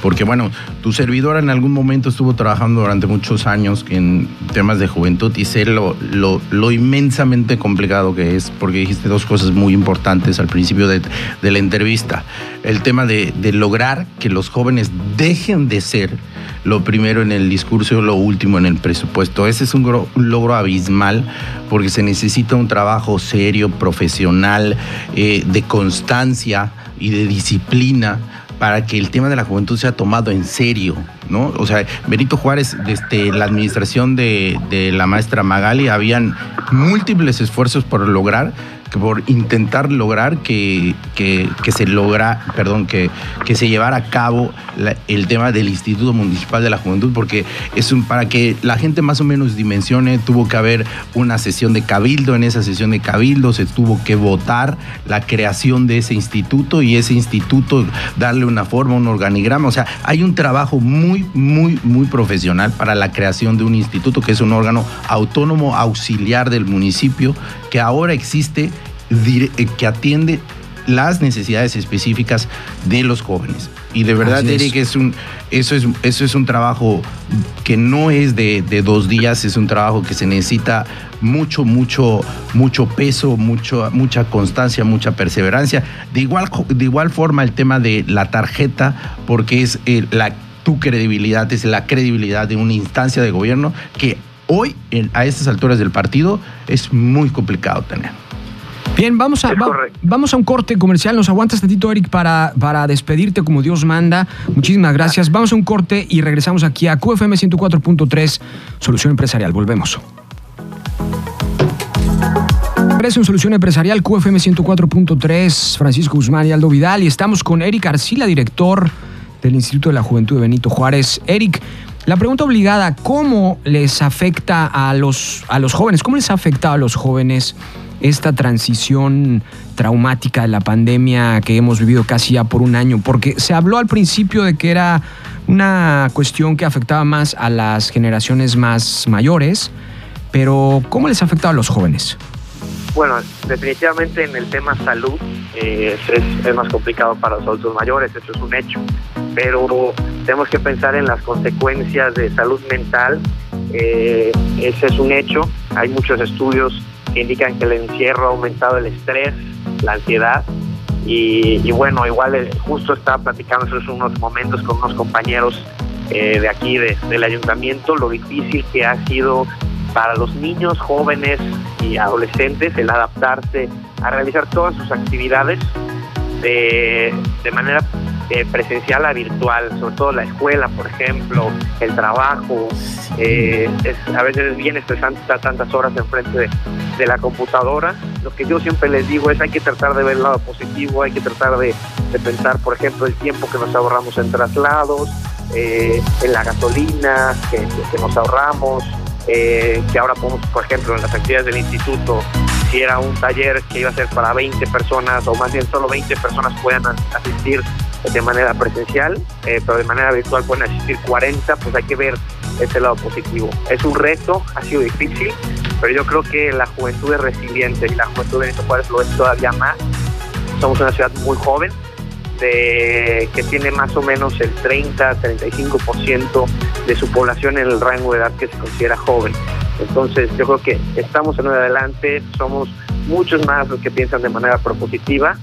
porque bueno, tu servidora en algún momento estuvo trabajando durante muchos años en temas de juventud y sé lo, inmensamente complicado que es, porque dijiste dos cosas muy importantes al principio de, la entrevista. El tema de lograr que los jóvenes dejen de ser lo primero en el discurso y lo último en el presupuesto. Ese es un, logro abismal porque se necesita un trabajo serio, profesional, eh, de constancia y de disciplina para que el tema de la juventud sea tomado en serio, ¿no? O sea, Benito Juárez, desde la administración de, de la maestra Magali, habían múltiples esfuerzos por lograr por intentar lograr que, que, se logra, perdón, que, que se llevara a cabo el tema del Instituto Municipal de la Juventud, porque es para que la gente más o menos dimensione, tuvo que haber una sesión de cabildo, en esa sesión de cabildo se tuvo que votar la creación de ese instituto y ese instituto darle una forma, un organigrama, o sea, hay un trabajo muy, muy, muy profesional para la creación de un instituto que es un órgano autónomo auxiliar del municipio que ahora existe eh, que atiende las necesidades específicas de los jóvenes. Y de verdad, Eric, es. un, eso, es, eso es un trabajo que no es de, dos días, es un trabajo que se necesita mucho, mucho, mucho peso, mucho, mucha constancia, mucha perseverancia. De igual, de igual forma el tema de la tarjeta, porque es eh, la, tu credibilidad, es la credibilidad de una instancia de gobierno que hoy, a estas alturas del partido, es muy complicado tener. Bien, vamos a, vamos a un corte comercial. Nos aguantas tantito, Eric, para, para despedirte como Dios manda. Muchísimas gracias. Vamos a un corte y regresamos aquí a QFM 104.3, Solución Empresarial. Volvemos. Regreso en Solución Empresarial, QFM 104.3, Francisco Guzmán y Aldo Vidal. Y estamos con Eric Arcila, director del Instituto de la Juventud de Benito Juárez. Eric, la pregunta obligada, ¿cómo les afecta a los, a los jóvenes? ¿Cómo les ha afectado a los jóvenes esta transición traumática de la pandemia que hemos vivido casi ya por un año? Porque se habló al principio de que era una cuestión que afectaba más a las generaciones más mayores, pero ¿cómo les ha afectado a los jóvenes? Bueno, definitivamente en el tema salud eh, es, más complicado para los adultos mayores, eso es un hecho, pero tenemos que pensar en las consecuencias de salud mental, eh, ese es un hecho, hay muchos estudios indican que el encierro ha aumentado el estrés, la ansiedad. Y, bueno, igual eh, justo estaba platicando hace unos momentos con unos compañeros eh, de aquí, del ayuntamiento, lo difícil que ha sido para los niños, jóvenes y adolescentes el adaptarse a realizar todas sus actividades de, de manera eh, presencial a virtual, sobre todo la escuela, por ejemplo, el trabajo. Eh, a veces es bien estresante estar tantas horas enfrente de, de, la computadora. Lo que yo siempre les digo es hay que tratar de ver el lado positivo, hay que tratar de, pensar, por ejemplo, el tiempo que nos ahorramos en traslados, eh, en la gasolina que, que nos ahorramos, que ahora podemos, por ejemplo, en las actividades del instituto, si era un taller que iba a ser para 20 personas o más bien solo 20 personas puedan asistir de manera presencial, eh, pero de manera virtual pueden asistir 40, pues hay que ver ese lado positivo. Es un reto, ha sido difícil, pero yo creo que la juventud es resiliente y la juventud de Benito Juárez lo es todavía más. Somos una ciudad muy joven, de, que tiene más o menos el 30-35% de su población en el rango de edad que se considera joven. Entonces yo creo que estamos en adelante, somos muchos más los que piensan de manera propositiva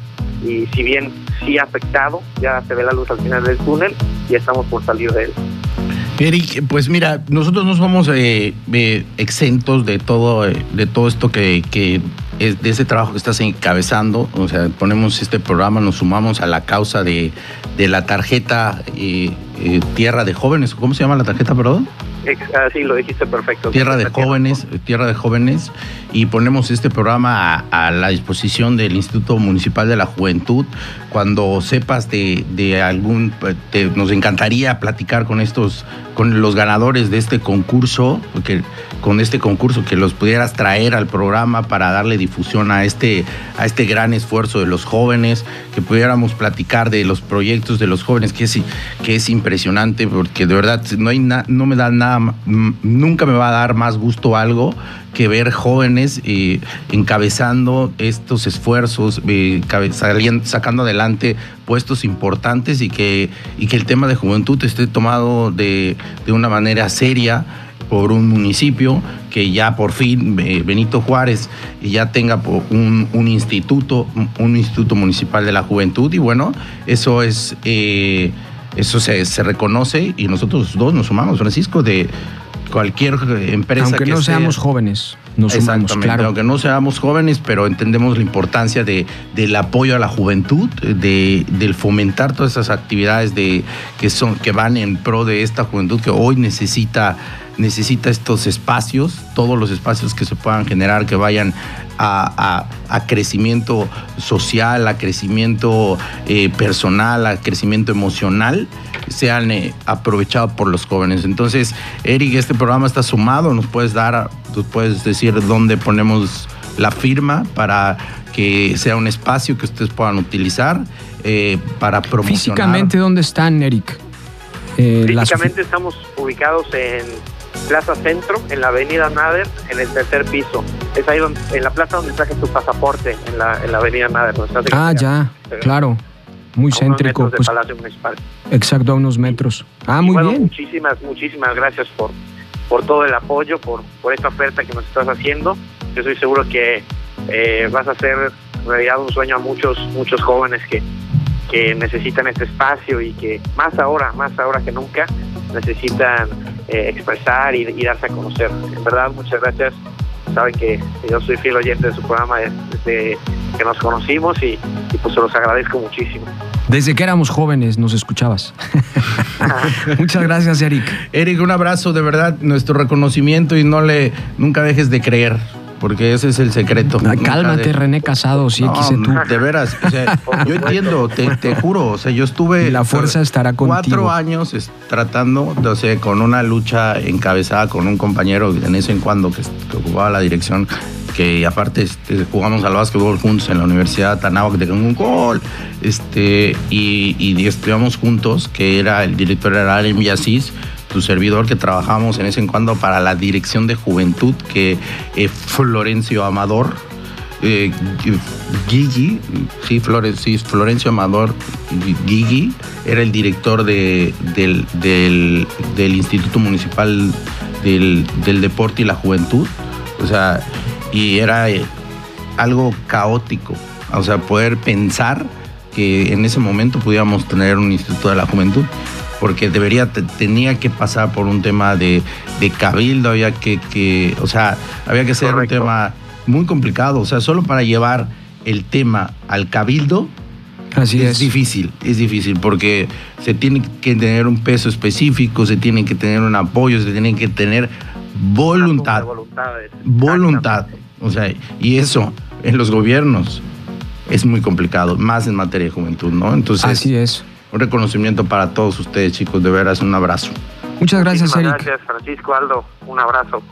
y si bien sí ha afectado, ya se ve la luz al final del túnel y estamos por salir de él. Eric, pues mira, nosotros no somos eh, eh, exentos de todo, eh, de todo esto que, que de ese trabajo que estás encabezando. O sea, ponemos este programa, nos sumamos a la causa de, de la tarjeta Tierra de Jóvenes. ¿Cómo se llama la tarjeta, perdón? Ah, sí, lo dijiste perfecto. Tierra de Jóvenes, Tierra de Jóvenes, y ponemos este programa a, la disposición del Instituto Municipal de la Juventud. Cuando sepas de, de algún, nos encantaría platicar con estos, con los ganadores de este concurso, porque con este concurso que los pudieras traer al programa para darle difusión a este, a este gran esfuerzo de los jóvenes, que pudiéramos platicar de los proyectos de los jóvenes, que es, que es impresionante, porque de verdad no, hay no me da nada, nunca me va a dar más gusto algo que ver jóvenes eh, encabezando estos esfuerzos, eh, sacando adelante puestos importantes y que, y que el tema de juventud esté tomado de, de una manera seria por un municipio, que ya por fin eh, Benito Juárez ya tenga un, un, instituto, un instituto municipal de la juventud. Y bueno, eso es, eso se, se, reconoce y nosotros dos nos sumamos, Francisco, de cualquier empresa Aunque no seamos jóvenes. Nos sumamos, claro. aunque no seamos jóvenes, pero entendemos la importancia de, del apoyo a la juventud, de, del fomentar todas esas actividades de, que, son, que van en pro de esta juventud que hoy necesita necesita estos espacios, todos los espacios que se puedan generar, que vayan a, crecimiento social, a crecimiento eh, personal, a crecimiento emocional, sean eh, aprovechados por los jóvenes. Entonces, Eric, este programa está sumado, nos puedes dar, tú puedes decir dónde ponemos la firma para que sea un espacio que ustedes puedan utilizar eh, para promocionar. Físicamente, ¿dónde están, Eric? Físicamente estamos ubicados en Plaza Centro, en la Avenida Nader, en el tercer piso. Es ahí donde, en la plaza donde saques tu pasaporte, en la, en la Avenida Nader. ah, ya, claro. Muy céntrico. Pues, Palacio Municipal. Exacto, a unos metros. Ah, muy bien. Muchísimas, muchísimas gracias por, por todo el apoyo, por, por esta oferta que nos estás haciendo. Yo estoy seguro que eh, vas a hacer realidad un sueño a muchos, muchos jóvenes que, que necesitan este espacio y que más ahora, más ahora que nunca, necesitan eh, expresar y, darse a conocer. En verdad, muchas gracias. Saben que yo soy fiel oyente de su programa desde que nos conocimos y, pues se los agradezco muchísimo. Desde que éramos jóvenes nos escuchabas. Muchas gracias, Eric. Eric, un abrazo, de verdad, nuestro reconocimiento y no le nunca dejes de creer porque ese es el secreto. cálmate, René Casado, sí, no, tú. De veras, yo entiendo, te, juro, o sea, yo estuve... La fuerza estará contigo. Cuatro años tratando, o sea, con una lucha encabezada con un compañero en ese en cuando que, jugaba la dirección, que aparte este, jugamos al básquetbol juntos en la Universidad Tanáhuac de un gol, este, y, y estudiamos juntos, que era el director era Aren Villasís, tu servidor que trabajamos en ese en cuando para la dirección de juventud, que eh, Florencio Amador, eh, Gigi, sí, Florencio Amador Gigi, era el director de, del, del, Instituto Municipal del, Deporte y la Juventud. O sea, y era eh, algo caótico. O sea, poder pensar que en ese momento pudiéramos tener un Instituto de la Juventud porque debería, tenía que pasar por un tema de, cabildo, había que, o sea, había que ser un tema muy complicado, o sea, solo para llevar el tema al cabildo. Así es, difícil, es difícil porque se tiene que tener un peso específico, se tiene que tener un apoyo, se tiene que tener voluntad. Voluntad. O sea, y eso en los gobiernos es muy complicado, más en materia de juventud, ¿no? Entonces, Así es un reconocimiento para todos ustedes, chicos. De veras, un abrazo. Muchas gracias, Eric. Gracias, Francisco Aldo. Un abrazo.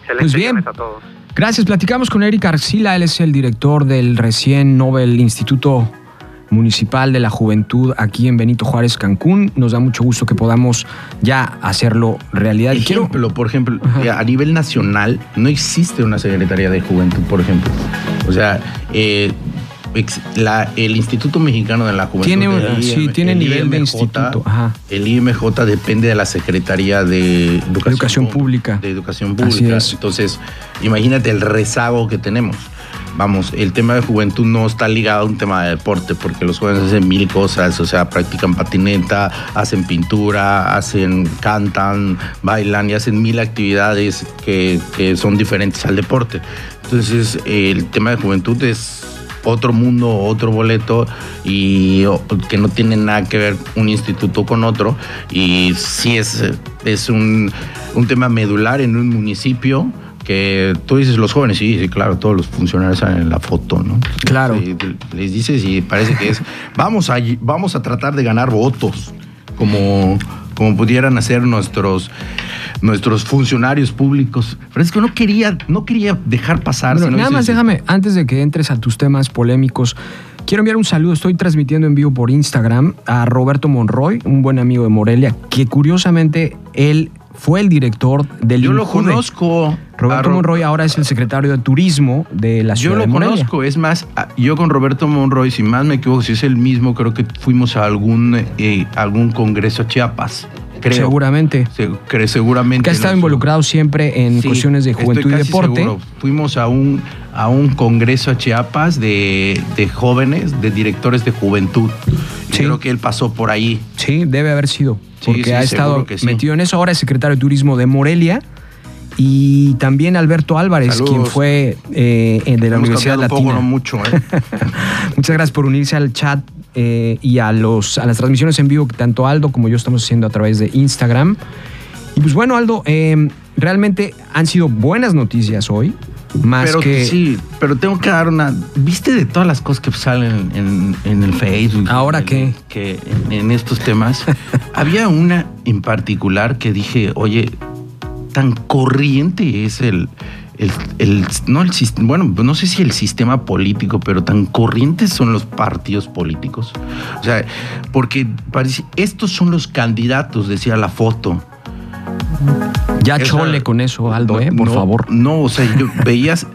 Excelente pues bien. a todos. Gracias. Platicamos con Eric Arcila. Él es el director del recién Nobel Instituto Municipal de la Juventud aquí en Benito Juárez, Cancún. Nos da mucho gusto que podamos ya hacerlo realidad. Ejemplo, por ejemplo, a nivel nacional no existe una Secretaría de Juventud, por ejemplo. O sea, eh, el Instituto Mexicano de la Juventud. Tiene, sí, tiene nivel de instituto. El IMJ depende de la Secretaría de Educación, Pública. De Educación Pública. Entonces, imagínate el rezago que tenemos. vamos, el tema de juventud no está ligado a un tema de deporte, porque los jóvenes hacen mil cosas, o sea, practican patineta, hacen pintura, hacen, cantan, bailan y hacen mil actividades que, que son diferentes al deporte. Entonces, el tema de juventud es otro mundo, otro boleto y que no tiene nada que ver un instituto con otro y sí es, es un, un tema medular en un municipio que tú dices los jóvenes, sí, sí, claro, todos los funcionarios salen en la foto, ¿no? Claro. Sí, les dices y parece que es, vamos a, vamos a tratar de ganar votos, como, como pudieran hacer nuestros, nuestros funcionarios públicos. Francisco, no quería, no quería dejar pasar. Bueno, nada más déjame, antes de que entres a tus temas polémicos, quiero enviar un saludo. Estoy transmitiendo en vivo por Instagram a Roberto Monroy, un buen amigo de Morelia, que curiosamente él fue el director del Yo lo conozco. Roberto Monroy ahora es el secretario de Turismo de la Yo ciudad lo de conozco, es más, yo con Roberto Monroy, si más me equivoco, si es el mismo, creo que fuimos a algún, eh, algún congreso a Chiapas, creo. Seguramente. Se- cre- seguramente. Que ha estado involucrado siempre en Sí, cuestiones de juventud y deporte. seguro. Fuimos a un, a un congreso a Chiapas de, de jóvenes, de directores de juventud. Sí. Creo que él pasó por ahí. Sí, debe haber sido. Porque sí, ha estado que metido en eso. Ahora es secretario de Turismo de Morelia. Y también Alberto Álvarez, Saludos. quien fue eh, de la Hemos Universidad Latina. un poco, no mucho. ¿eh? Muchas gracias por unirse al chat eh, y a, los, a las transmisiones en vivo que tanto Aldo como yo estamos haciendo a través de Instagram. Y pues bueno, Aldo, eh, realmente han sido buenas noticias hoy. Más pero que. sí, pero tengo que dar una. ¿Viste de todas las cosas que salen en, en el Facebook? ¿Ahora qué? Que en, en estos temas. había una en particular que dije, oye, tan corriente es el. el- el- no el bueno, no sé si el sistema político, pero tan corrientes son los partidos políticos. O sea, porque parece, estos son los candidatos, decía la foto. Ya chole con eso, Aldo, no, eh, por no, favor. No, o sea, yo veías,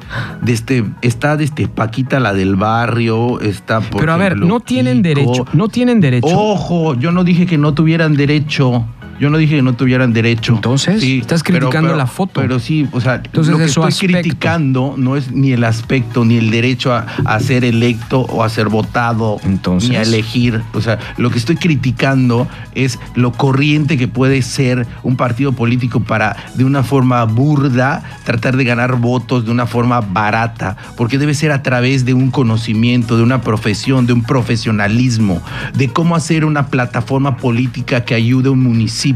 desde, está desde Paquita la del barrio, está por Pero a ver, no tienen derecho. No tienen derecho. Ojo, yo no dije que no tuvieran derecho. Yo no dije que no tuvieran derecho. Entonces, estás criticando pero- la foto. Pero sí, o sea, Entonces, lo que estoy aspecto. criticando no es ni el aspecto, ni el derecho a, a ser electo o a ser votado, Entonces. ni a elegir. O sea, lo que estoy criticando es lo corriente que puede ser un partido político para, de una forma burda, tratar de ganar votos de una forma barata, porque debe ser a través de un conocimiento, de una profesión, de un profesionalismo, de cómo hacer una plataforma política que ayude a un municipio.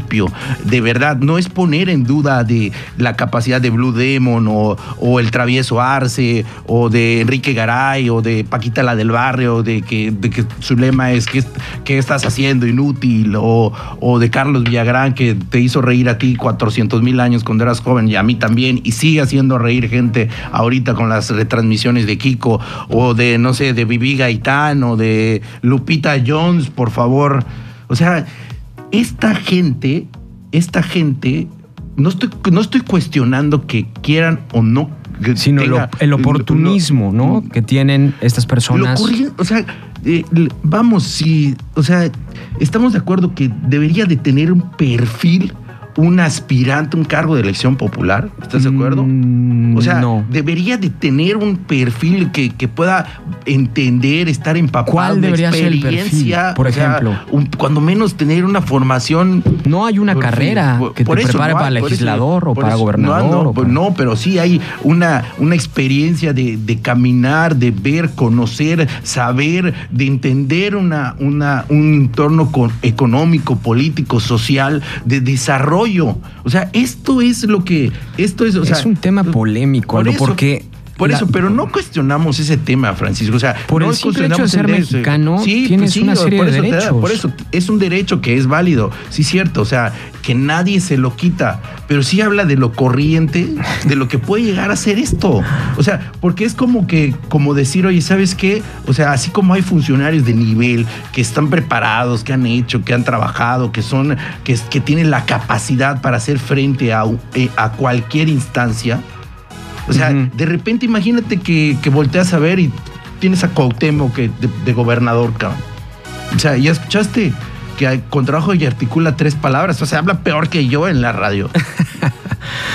De verdad, no es poner en duda de la capacidad de Blue Demon o, el travieso Arce o de Enrique Garay o de Paquita la del barrio, de que, de que su lema es ¿qué, qué estás haciendo inútil? O, o de Carlos Villagrán que te hizo reír a ti 400 mil años cuando eras joven y a mí también y sigue haciendo reír gente ahorita con las retransmisiones de Kiko o de, no sé, de Vivi Gaitán o de Lupita Jones, por favor. O sea, esta gente, esta gente, no estoy, no estoy cuestionando que quieran o no. Sino lo- el oportunismo, ¿no? Que tienen estas personas. o sea, eh, vamos, si, o sea, estamos de acuerdo que debería de tener un perfil un aspirante un cargo de elección popular. ¿Estás de acuerdo? Mm, O sea, no. debería de tener un perfil que, que pueda entender, estar empapado ¿Cuál de debería ser el perfil, experiencia. por sea, ejemplo? un- cuando menos tener una formación No hay una carrera por- que por te eso prepare no hay, para eso- legislador o para eso- gobernador. No, no, o para- no, pero sí hay una, una experiencia de, de caminar, de ver, conocer, saber, de entender una, una, un entorno con- económico, político, social, de desarrollo. O sea, esto es lo que. Esto es. O es sea, un tema polémico, por eso, porque. Por la- eso, pero no cuestionamos ese tema, Francisco. O sea, Por no el simple hecho de ser el derecho. mexicano, tienes una serie por de eso te da- derechos. por eso es un derecho que es válido, sí cierto, o sea, que nadie se lo quita, pero sí habla de lo corriente, de lo que puede llegar a ser esto. O sea, porque es como que, como decir, oye, ¿sabes qué? O sea, así como hay funcionarios de nivel que están preparados, que han hecho, que han trabajado, que son, que, que tienen la capacidad para hacer frente a, eh, a cualquier instancia. O sea, de repente imagínate que, que volteas a ver y tienes a Cuauhtémoc que de, de gobernador, cabrón. O sea, ya escuchaste que hay- con trabajo y articula tres palabras. O sea, habla peor que yo en la radio.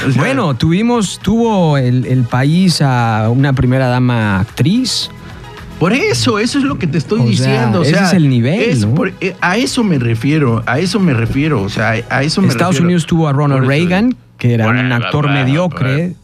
O sea, Bueno, tuvimos, tuvo el, el país a una primera dama actriz. Por eso, eso es lo que te estoy O sea, diciendo. O ese sea, es el nivel, es ¿no? por- eh, a eso me refiero, a eso me refiero. O sea, a eso me Estados refiero. Unidos tuvo a Ronald Reagan, que era un actor bueno, mediocre. bueno.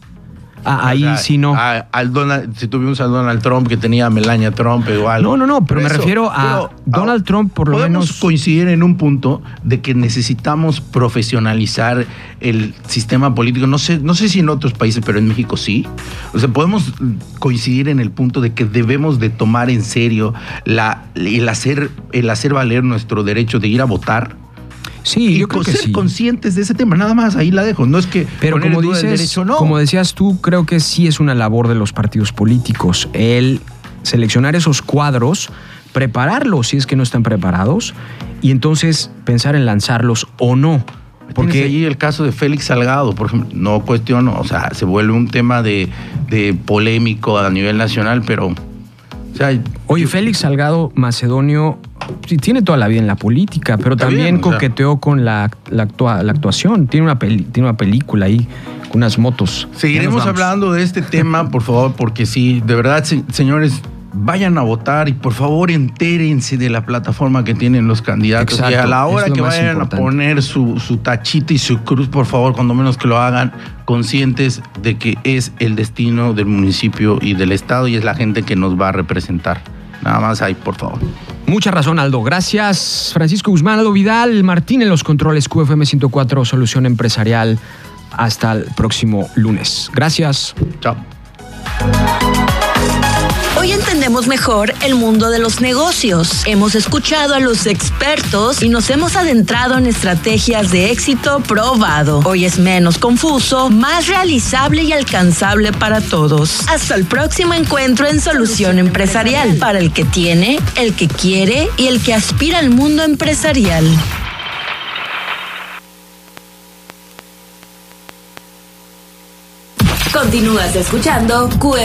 Ah, O ahí sea, sí no. a- al Donald, si tuvimos a Donald Trump que tenía a Melania Trump igual. No, no, no, pero me refiero a Donald Trump, por lo podemos menos- coincidir en un punto de que necesitamos profesionalizar el sistema político. No sé, no sé si en otros países, pero en México sí. O sea, podemos coincidir en el punto de que debemos de tomar en serio la, el, hacer, el hacer valer nuestro derecho de ir a votar. Sí, y yo creo que ser sí. conscientes de ese tema, nada más, ahí la dejo. No es que Pero como dices, derecho, no. como decías tú, creo que sí es una labor de los partidos políticos el seleccionar esos cuadros, prepararlos si es que no están preparados y entonces pensar en lanzarlos o no. Porque allí el caso de Félix Salgado, por ejemplo, no cuestiono, o sea, se vuelve un tema de, de polémico a nivel nacional, pero, sea, Oye, Félix Salgado Macedonio sí, tiene toda la vida en la política, pero Está también bien, o sea. coqueteó con la, la actua- la actuación. Tiene una, peli- tiene una película ahí con unas motos. Seguiremos hablando de este tema, por favor, porque sí, de verdad, se- señores, vayan a votar y por favor entérense de la plataforma que tienen los candidatos. y a la hora que vayan importante. a poner su, su tachita y su cruz, por favor, cuando menos que lo hagan, conscientes de que es el destino del municipio y del estado y es la gente que nos va a representar. Nada más ahí, por favor. Mucha razón, Aldo. Gracias, Francisco Guzmán, Aldo Vidal, Martín en los controles, QFM 104, Solución Empresarial. Hasta el próximo lunes. Gracias. Chao. Hoy entendemos mejor el mundo de los negocios. Hemos escuchado a los expertos y nos hemos adentrado en estrategias de éxito probado. Hoy es menos confuso, más realizable y alcanzable para todos. Hasta el próximo encuentro en Solución Empresarial, para el que tiene, el que quiere y el que aspira al mundo empresarial. Continúas escuchando